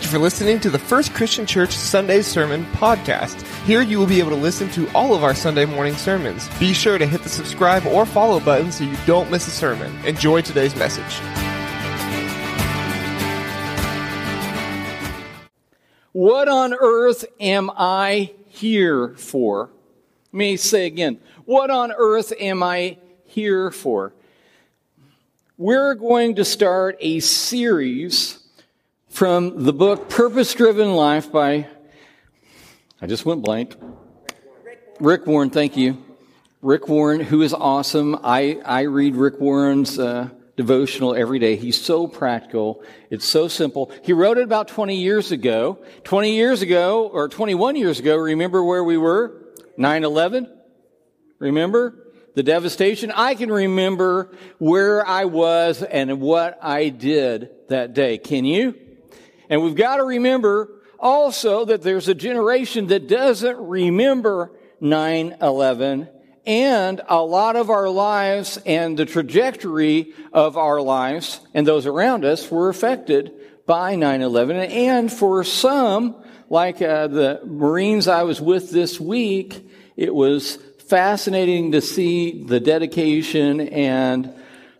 Thank you for listening to the First Christian Church Sunday Sermon Podcast. Here you will be able to listen to all of our Sunday morning sermons. Be sure to hit the subscribe or follow button so you don't miss a sermon. Enjoy today's message. What on earth am I here for? Let me say again, what on earth am I here for? We're going to start a series from the book Purpose Driven Life by, I just went blank. Rick Warren, thank you. Rick Warren, who is awesome. I, I read Rick Warren's uh, devotional every day. He's so practical. It's so simple. He wrote it about 20 years ago. 20 years ago, or 21 years ago, remember where we were? 9 11? Remember? The devastation. I can remember where I was and what I did that day. Can you? And we've got to remember also that there's a generation that doesn't remember 9-11 and a lot of our lives and the trajectory of our lives and those around us were affected by 9-11 and for some like uh, the marines i was with this week it was fascinating to see the dedication and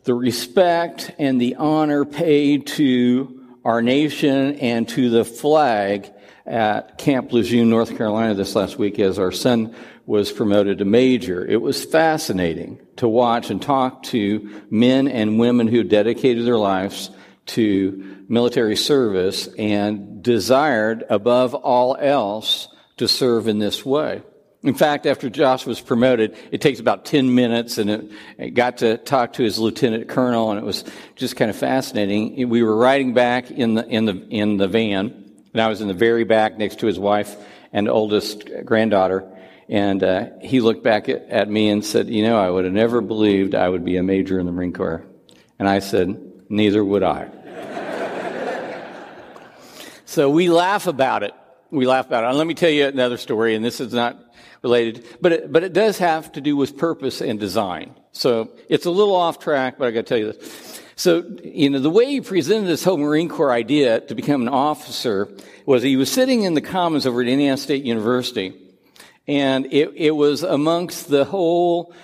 the respect and the honor paid to our nation and to the flag at Camp Lejeune, North Carolina this last week as our son was promoted to major. It was fascinating to watch and talk to men and women who dedicated their lives to military service and desired above all else to serve in this way. In fact, after Josh was promoted, it takes about 10 minutes and it, it, got to talk to his lieutenant colonel and it was just kind of fascinating. We were riding back in the, in the, in the van and I was in the very back next to his wife and oldest granddaughter. And uh, he looked back at, at me and said, you know, I would have never believed I would be a major in the Marine Corps. And I said, neither would I. so we laugh about it. We laugh about it. And let me tell you another story, and this is not related, but it, but it does have to do with purpose and design. So it's a little off track, but I got to tell you this. So, you know, the way he presented this whole Marine Corps idea to become an officer was he was sitting in the Commons over at Indiana State University, and it, it was amongst the whole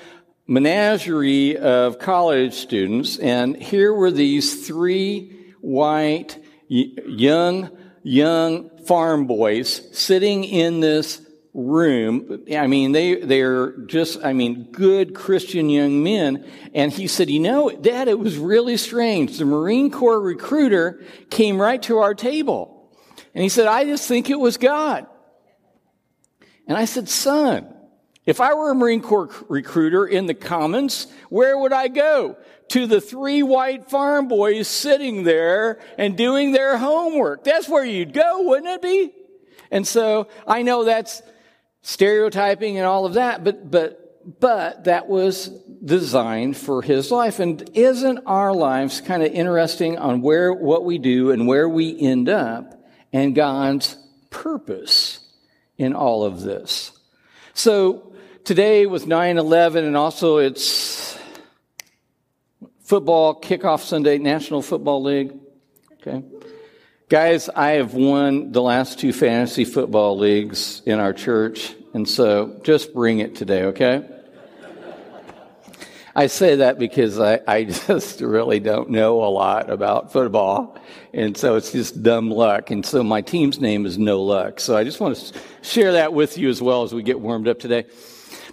menagerie of college students, and here were these three white, young, young farm boys sitting in this room. I mean, they, they're just, I mean, good Christian young men. And he said, you know, dad, it was really strange. The Marine Corps recruiter came right to our table. And he said, I just think it was God. And I said, son, if I were a Marine Corps recruiter in the Commons, where would I go? To the three white farm boys sitting there and doing their homework. That's where you'd go, wouldn't it be? And so I know that's stereotyping and all of that, but, but, but that was designed for his life. And isn't our lives kind of interesting on where, what we do and where we end up and God's purpose in all of this? So today with 9-11 and also it's football kickoff Sunday, National Football League. Okay. Guys, I have won the last two fantasy football leagues in our church, and so just bring it today, okay? I say that because I, I just really don't know a lot about football, and so it's just dumb luck. And so my team's name is No Luck. So I just want to share that with you as well as we get warmed up today.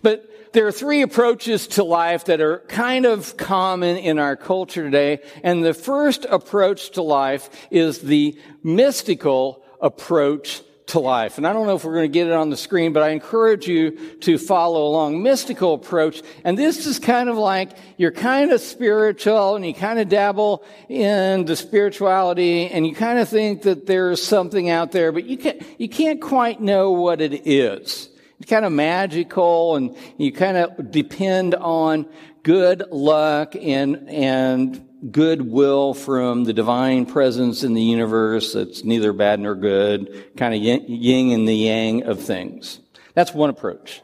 But there are three approaches to life that are kind of common in our culture today. And the first approach to life is the mystical approach to life. And I don't know if we're going to get it on the screen, but I encourage you to follow along. Mystical approach. And this is kind of like you're kind of spiritual and you kind of dabble in the spirituality and you kind of think that there's something out there, but you can't, you can't quite know what it is kind of magical and you kind of depend on good luck and, and goodwill from the divine presence in the universe that's neither bad nor good, kind of yin and the yang of things. That's one approach.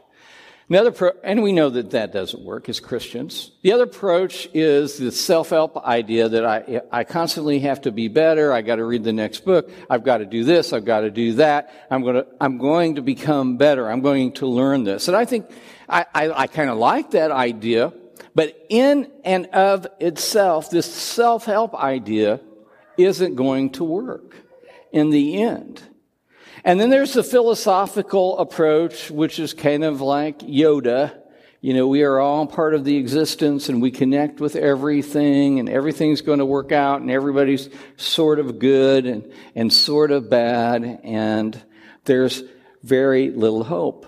Another pro- and we know that that doesn't work as Christians. The other approach is the self-help idea that I, I constantly have to be better. I got to read the next book. I've got to do this. I've got to do that. I'm going to, I'm going to become better. I'm going to learn this. And I think I, I, I kind of like that idea, but in and of itself, this self-help idea isn't going to work in the end. And then there's the philosophical approach, which is kind of like Yoda. You know, we are all part of the existence and we connect with everything and everything's going to work out and everybody's sort of good and, and sort of bad. And there's very little hope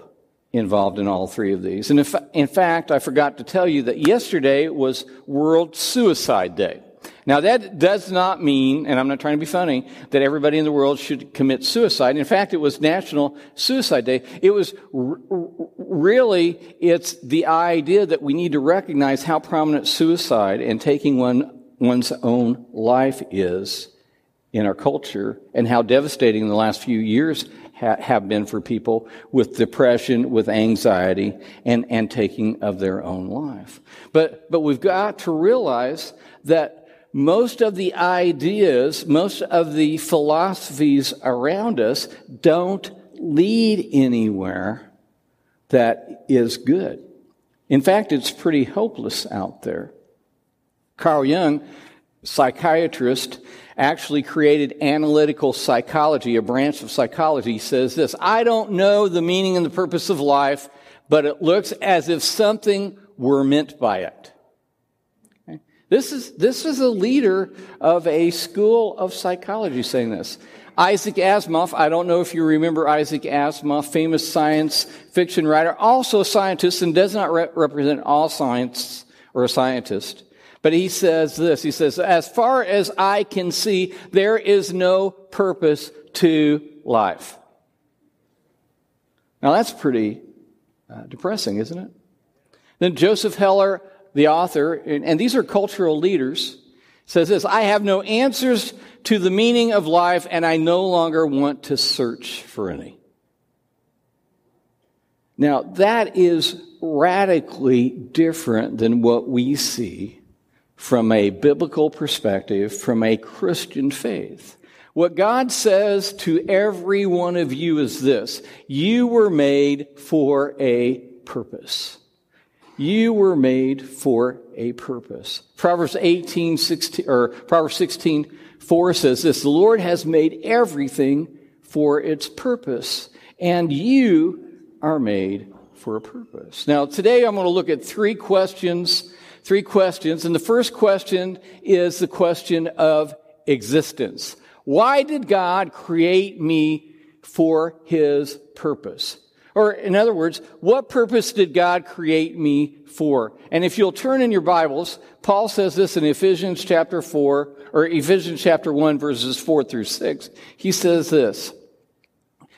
involved in all three of these. And in, in fact, I forgot to tell you that yesterday was World Suicide Day. Now that does not mean, and I'm not trying to be funny, that everybody in the world should commit suicide. In fact, it was National Suicide Day. It was r- really, it's the idea that we need to recognize how prominent suicide and taking one, one's own life is in our culture and how devastating the last few years ha- have been for people with depression, with anxiety, and, and taking of their own life. But, but we've got to realize that most of the ideas, most of the philosophies around us don't lead anywhere that is good. In fact, it's pretty hopeless out there. Carl Jung, psychiatrist, actually created analytical psychology, a branch of psychology, says this I don't know the meaning and the purpose of life, but it looks as if something were meant by it. This is, this is a leader of a school of psychology saying this. Isaac Asimov, I don't know if you remember Isaac Asimov, famous science fiction writer, also a scientist and does not re- represent all science or a scientist. But he says this, he says, as far as I can see, there is no purpose to life. Now that's pretty uh, depressing, isn't it? Then Joseph Heller, the author, and these are cultural leaders, says this I have no answers to the meaning of life, and I no longer want to search for any. Now, that is radically different than what we see from a biblical perspective, from a Christian faith. What God says to every one of you is this you were made for a purpose. You were made for a purpose. Proverbs 18, 16, or Proverbs 16, 4 says this, the Lord has made everything for its purpose, and you are made for a purpose. Now, today I'm going to look at three questions, three questions, and the first question is the question of existence. Why did God create me for his purpose? Or, in other words, what purpose did God create me for? And if you'll turn in your Bibles, Paul says this in Ephesians chapter 4, or Ephesians chapter 1, verses 4 through 6. He says this,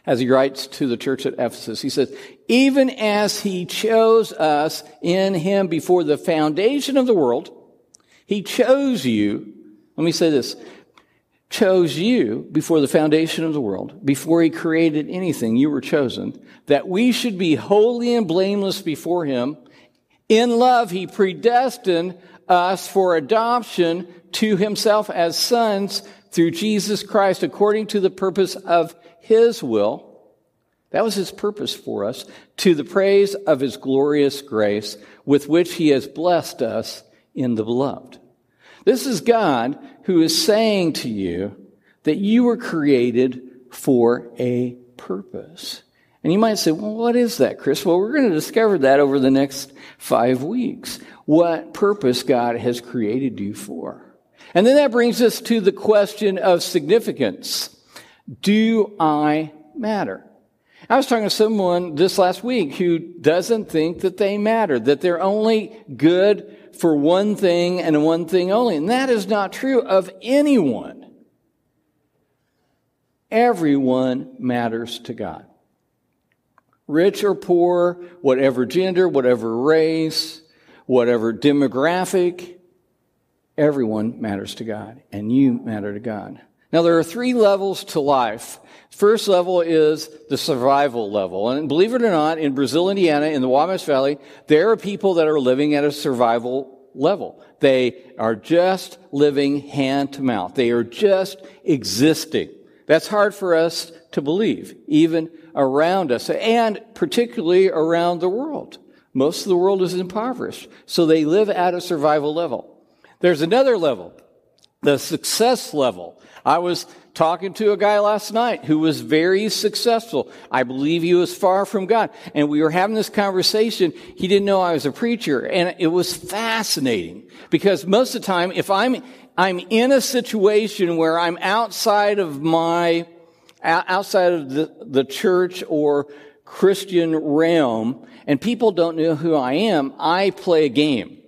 as he writes to the church at Ephesus. He says, Even as he chose us in him before the foundation of the world, he chose you. Let me say this chose you before the foundation of the world, before he created anything, you were chosen, that we should be holy and blameless before him. In love, he predestined us for adoption to himself as sons through Jesus Christ according to the purpose of his will. That was his purpose for us, to the praise of his glorious grace with which he has blessed us in the beloved. This is God who is saying to you that you were created for a purpose. And you might say, well, what is that, Chris? Well, we're going to discover that over the next five weeks. What purpose God has created you for. And then that brings us to the question of significance. Do I matter? I was talking to someone this last week who doesn't think that they matter, that they're only good for one thing and one thing only. And that is not true of anyone. Everyone matters to God. Rich or poor, whatever gender, whatever race, whatever demographic, everyone matters to God, and you matter to God. Now, there are three levels to life. First level is the survival level. And believe it or not, in Brazil, Indiana, in the Wabash Valley, there are people that are living at a survival level. They are just living hand to mouth. They are just existing. That's hard for us to believe, even around us, and particularly around the world. Most of the world is impoverished, so they live at a survival level. There's another level, the success level. I was talking to a guy last night who was very successful. I believe he was far from God. And we were having this conversation. He didn't know I was a preacher. And it was fascinating because most of the time, if I'm, I'm in a situation where I'm outside of my, outside of the, the church or Christian realm and people don't know who I am, I play a game.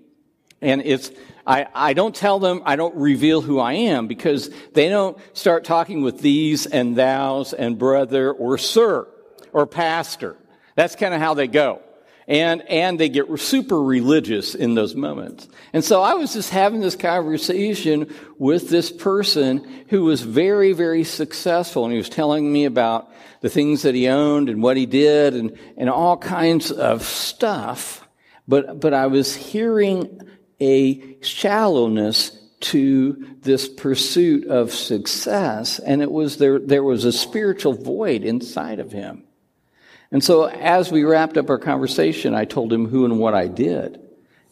And it's, I, I don't tell them, I don't reveal who I am because they don't start talking with these and thous and brother or sir or pastor. That's kind of how they go. And, and they get super religious in those moments. And so I was just having this conversation with this person who was very, very successful. And he was telling me about the things that he owned and what he did and, and all kinds of stuff. But, but I was hearing a shallowness to this pursuit of success, and it was there, there was a spiritual void inside of him. And so as we wrapped up our conversation, I told him who and what I did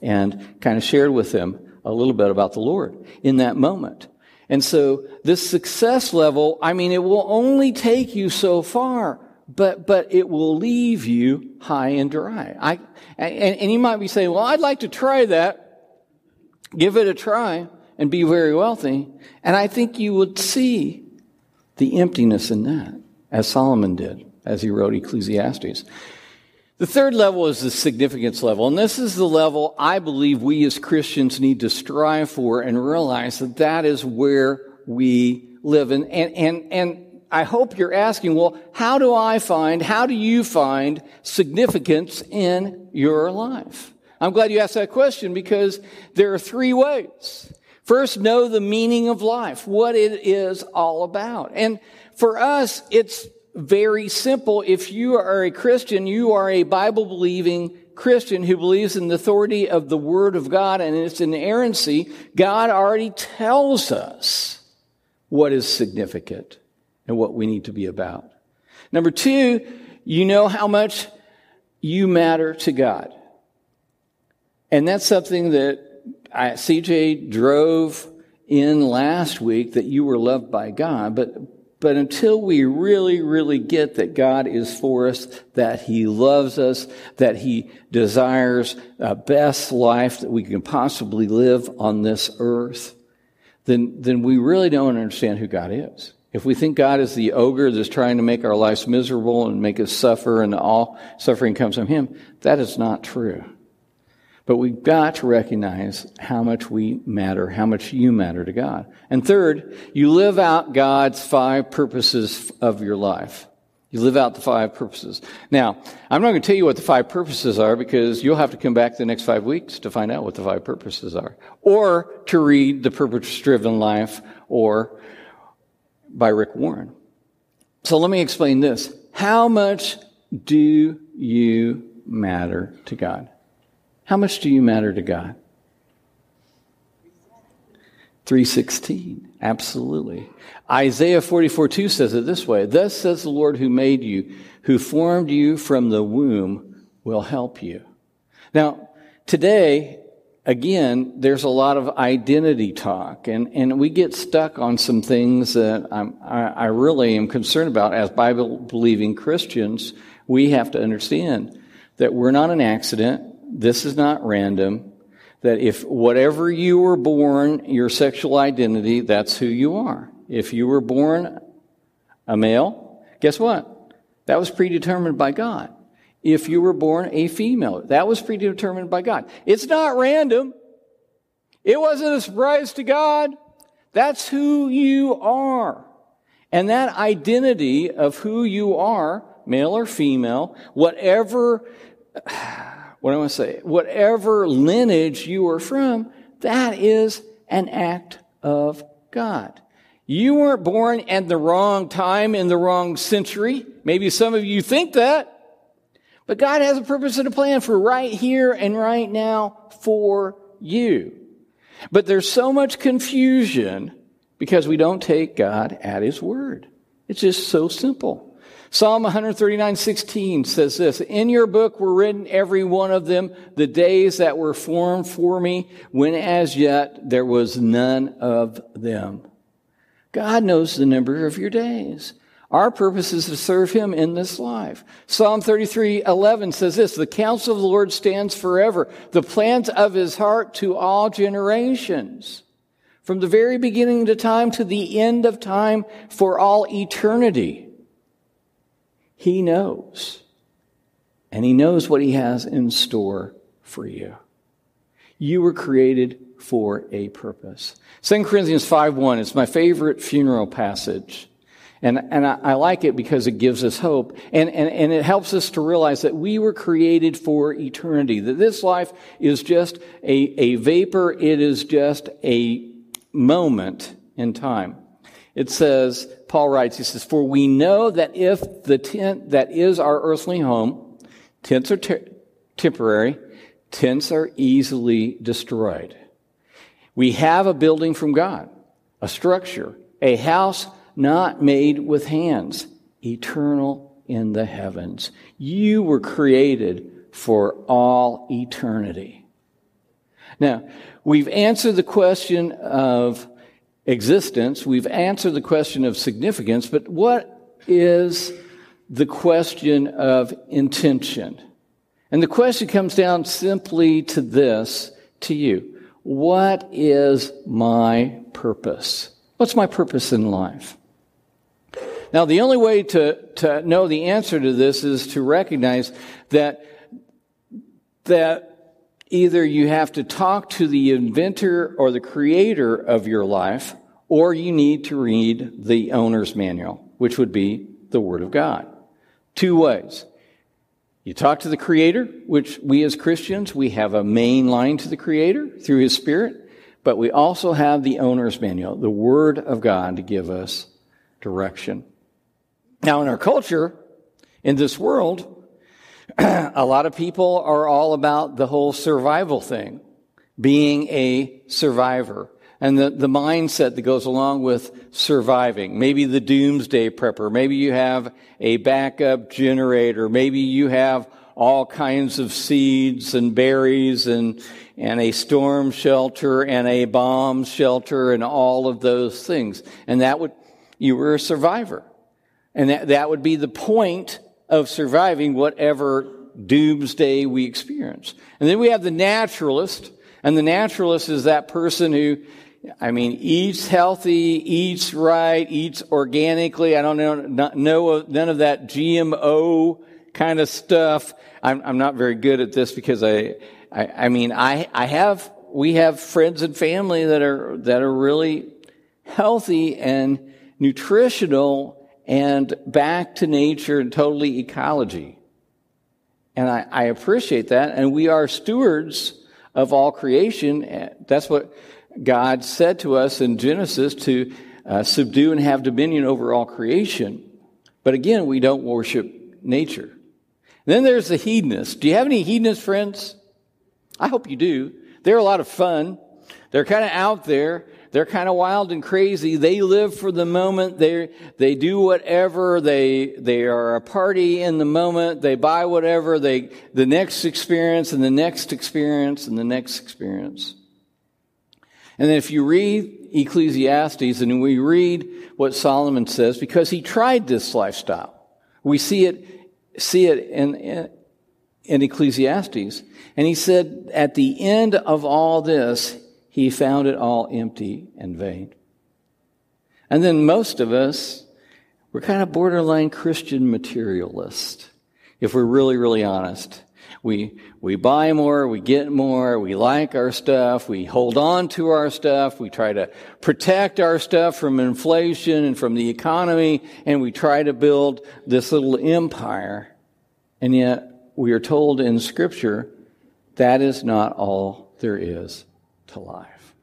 and kind of shared with him a little bit about the Lord in that moment. And so this success level, I mean, it will only take you so far, but, but it will leave you high and dry. I, and, and you might be saying, well, I'd like to try that. Give it a try and be very wealthy. And I think you would see the emptiness in that, as Solomon did, as he wrote Ecclesiastes. The third level is the significance level. And this is the level I believe we as Christians need to strive for and realize that that is where we live. And, and, and, and I hope you're asking, well, how do I find, how do you find significance in your life? I'm glad you asked that question because there are three ways. First, know the meaning of life, what it is all about. And for us, it's very simple. If you are a Christian, you are a Bible believing Christian who believes in the authority of the Word of God and its inerrancy. God already tells us what is significant and what we need to be about. Number two, you know how much you matter to God. And that's something that I, CJ drove in last week that you were loved by God, but, but until we really, really get that God is for us, that He loves us, that He desires a best life that we can possibly live on this earth, then, then we really don't understand who God is. If we think God is the ogre that's trying to make our lives miserable and make us suffer and all suffering comes from Him, that is not true. But we've got to recognize how much we matter, how much you matter to God. And third, you live out God's five purposes of your life. You live out the five purposes. Now, I'm not going to tell you what the five purposes are because you'll have to come back the next five weeks to find out what the five purposes are. Or to read The Purpose Driven Life or by Rick Warren. So let me explain this. How much do you matter to God? How much do you matter to God? 316. Absolutely. Isaiah 44 2 says it this way Thus says the Lord who made you, who formed you from the womb, will help you. Now, today, again, there's a lot of identity talk, and, and we get stuck on some things that I'm, I, I really am concerned about as Bible believing Christians. We have to understand that we're not an accident this is not random, that if whatever you were born, your sexual identity, that's who you are. If you were born a male, guess what? That was predetermined by God. If you were born a female, that was predetermined by God. It's not random. It wasn't a surprise to God. That's who you are. And that identity of who you are, male or female, whatever what I want to say, whatever lineage you are from, that is an act of God. You weren't born at the wrong time in the wrong century. Maybe some of you think that. But God has a purpose and a plan for right here and right now for you. But there's so much confusion because we don't take God at His word. It's just so simple. Psalm 139, 16 says this, In your book were written every one of them, the days that were formed for me, when as yet there was none of them. God knows the number of your days. Our purpose is to serve him in this life. Psalm 33, 11 says this, the counsel of the Lord stands forever, the plans of his heart to all generations. From the very beginning of time to the end of time for all eternity. He knows. And He knows what He has in store for you. You were created for a purpose. 2 Corinthians 5 1 is my favorite funeral passage. And, and I, I, like it because it gives us hope. And, and, and it helps us to realize that we were created for eternity. That this life is just a, a vapor. It is just a moment in time. It says, Paul writes, he says, For we know that if the tent that is our earthly home, tents are te- temporary, tents are easily destroyed. We have a building from God, a structure, a house not made with hands, eternal in the heavens. You were created for all eternity. Now, we've answered the question of existence. We've answered the question of significance, but what is the question of intention? And the question comes down simply to this to you. What is my purpose? What's my purpose in life? Now, the only way to, to know the answer to this is to recognize that, that either you have to talk to the inventor or the creator of your life, or you need to read the owner's manual, which would be the Word of God. Two ways. You talk to the Creator, which we as Christians, we have a main line to the Creator through His Spirit, but we also have the owner's manual, the Word of God, to give us direction. Now, in our culture, in this world, a lot of people are all about the whole survival thing, being a survivor. And the, the mindset that goes along with surviving. Maybe the doomsday prepper. Maybe you have a backup generator. Maybe you have all kinds of seeds and berries and, and a storm shelter and a bomb shelter and all of those things. And that would, you were a survivor. And that, that would be the point of surviving whatever doomsday we experience. And then we have the naturalist, and the naturalist is that person who, I mean, eats healthy, eats right, eats organically. I don't know, know none of that GMO kind of stuff. I'm, I'm not very good at this because I, I, I mean, I, I have, we have friends and family that are, that are really healthy and nutritional and back to nature and totally ecology. And I, I, appreciate that. And we are stewards of all creation. That's what God said to us in Genesis to uh, subdue and have dominion over all creation. But again, we don't worship nature. then there's the hedonists. Do you have any hedonist friends? I hope you do. They're a lot of fun. They're kind of out there. They're kind of wild and crazy. They live for the moment. They, they do whatever. They, they are a party in the moment. They buy whatever. They, the next experience and the next experience and the next experience. And then if you read Ecclesiastes and we read what Solomon says, because he tried this lifestyle, we see it, see it in, in, in Ecclesiastes. And he said, at the end of all this, he found it all empty and vain. And then most of us, we're kind of borderline Christian materialist, if we're really, really honest. We, we buy more, we get more, we like our stuff, we hold on to our stuff, we try to protect our stuff from inflation and from the economy, and we try to build this little empire. And yet, we are told in Scripture that is not all there is to life.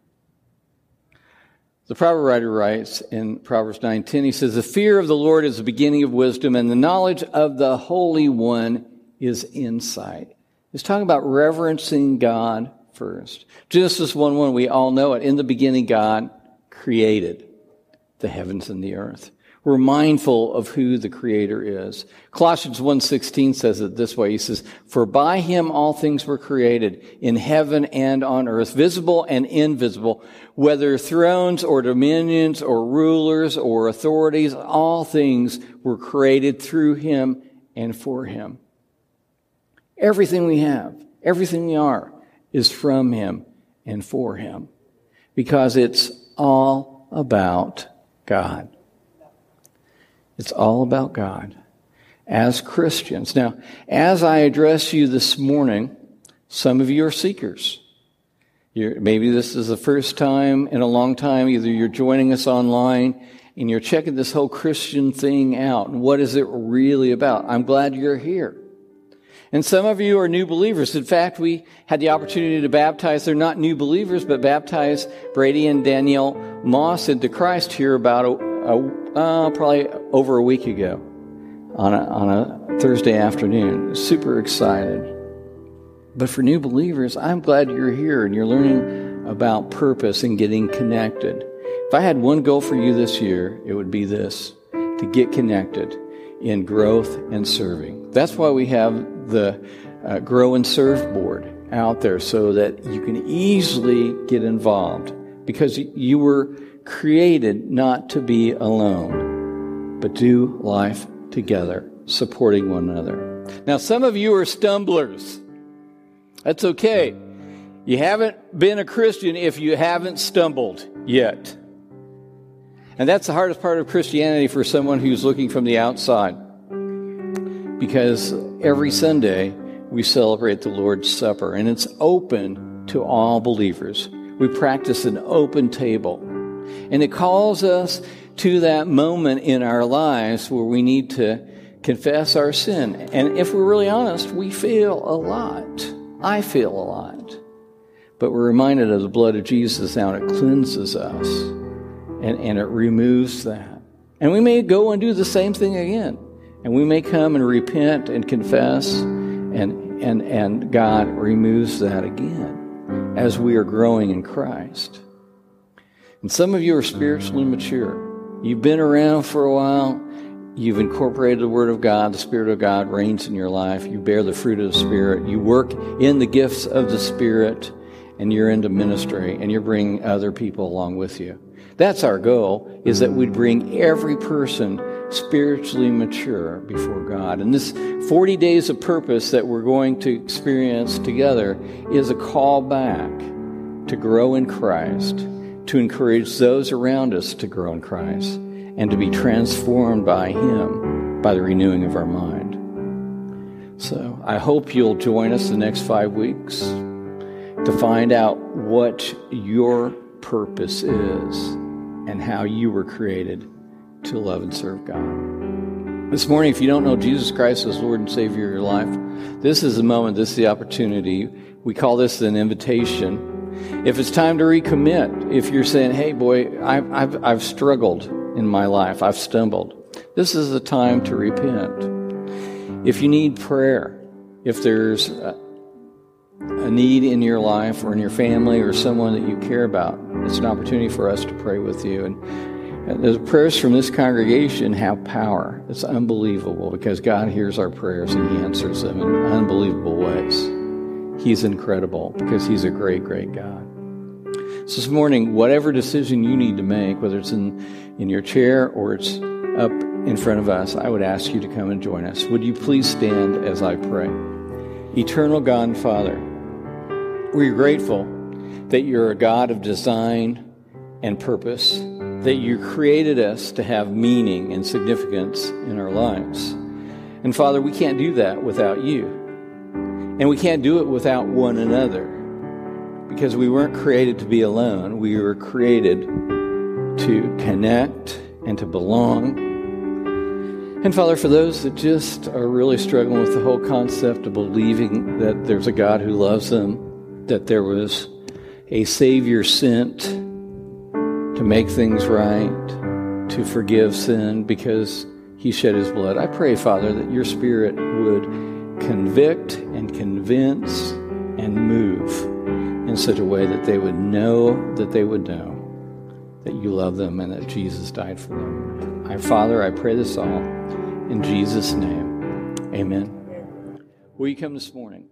The proverb writer writes in Proverbs 9:10 he says the fear of the Lord is the beginning of wisdom and the knowledge of the holy one is insight. He's talking about reverencing God first. Genesis 1 1, we all know it. In the beginning, God created the heavens and the earth. We're mindful of who the creator is. Colossians 1:16 says it this way. He says, "For by him all things were created in heaven and on earth, visible and invisible, whether thrones or dominions or rulers or authorities, all things were created through him and for him." Everything we have, everything we are is from him and for him because it's all about God. It's all about God as Christians. Now, as I address you this morning, some of you are seekers. You're, maybe this is the first time in a long time, either you're joining us online and you're checking this whole Christian thing out. What is it really about? I'm glad you're here. And some of you are new believers. In fact, we had the opportunity to baptize, they're not new believers, but baptize Brady and Danielle Moss into Christ here about a, a uh, probably over a week ago on a, on a Thursday afternoon. Super excited. But for new believers, I'm glad you're here and you're learning about purpose and getting connected. If I had one goal for you this year, it would be this to get connected in growth and serving. That's why we have the uh, Grow and Serve board out there so that you can easily get involved because you were created not to be alone, but do life together, supporting one another. Now, some of you are stumblers. That's okay. You haven't been a Christian if you haven't stumbled yet. And that's the hardest part of Christianity for someone who's looking from the outside. Because every Sunday we celebrate the Lord's Supper, and it's open to all believers. We practice an open table. And it calls us to that moment in our lives where we need to confess our sin. And if we're really honest, we feel a lot. I feel a lot. But we're reminded of the blood of Jesus now, and it cleanses us and, and it removes that. And we may go and do the same thing again. And we may come and repent and confess, and, and, and God removes that again as we are growing in Christ. And some of you are spiritually mature. You've been around for a while. You've incorporated the Word of God. The Spirit of God reigns in your life. You bear the fruit of the Spirit. You work in the gifts of the Spirit, and you're into ministry, and you're bringing other people along with you. That's our goal, is that we'd bring every person spiritually mature before God. And this 40 days of purpose that we're going to experience together is a call back to grow in Christ, to encourage those around us to grow in Christ, and to be transformed by Him by the renewing of our mind. So I hope you'll join us the next five weeks to find out what your purpose is and how you were created to love and serve God. This morning, if you don't know Jesus Christ as Lord and Savior of your life, this is the moment, this is the opportunity. We call this an invitation. If it's time to recommit, if you're saying, hey, boy, I've, I've, I've struggled in my life, I've stumbled, this is the time to repent. If you need prayer, if there's a, a need in your life or in your family or someone that you care about, it's an opportunity for us to pray with you. And the prayers from this congregation have power. It's unbelievable because God hears our prayers and He answers them in unbelievable ways. He's incredible because He's a great, great God. So this morning, whatever decision you need to make, whether it's in, in your chair or it's up in front of us, I would ask you to come and join us. Would you please stand as I pray? Eternal God and Father, we're grateful that you're a God of design and purpose that you created us to have meaning and significance in our lives. And Father, we can't do that without you. And we can't do it without one another because we weren't created to be alone. We were created to connect and to belong. And Father, for those that just are really struggling with the whole concept of believing that there's a God who loves them, that there was a Savior sent to make things right, to forgive sin because he shed his blood. I pray, Father, that your Spirit would convict and convince and move in such a way that they would know that they would know that you love them and that Jesus died for them. Our Father, I pray this all in Jesus' name. Amen. Will you come this morning?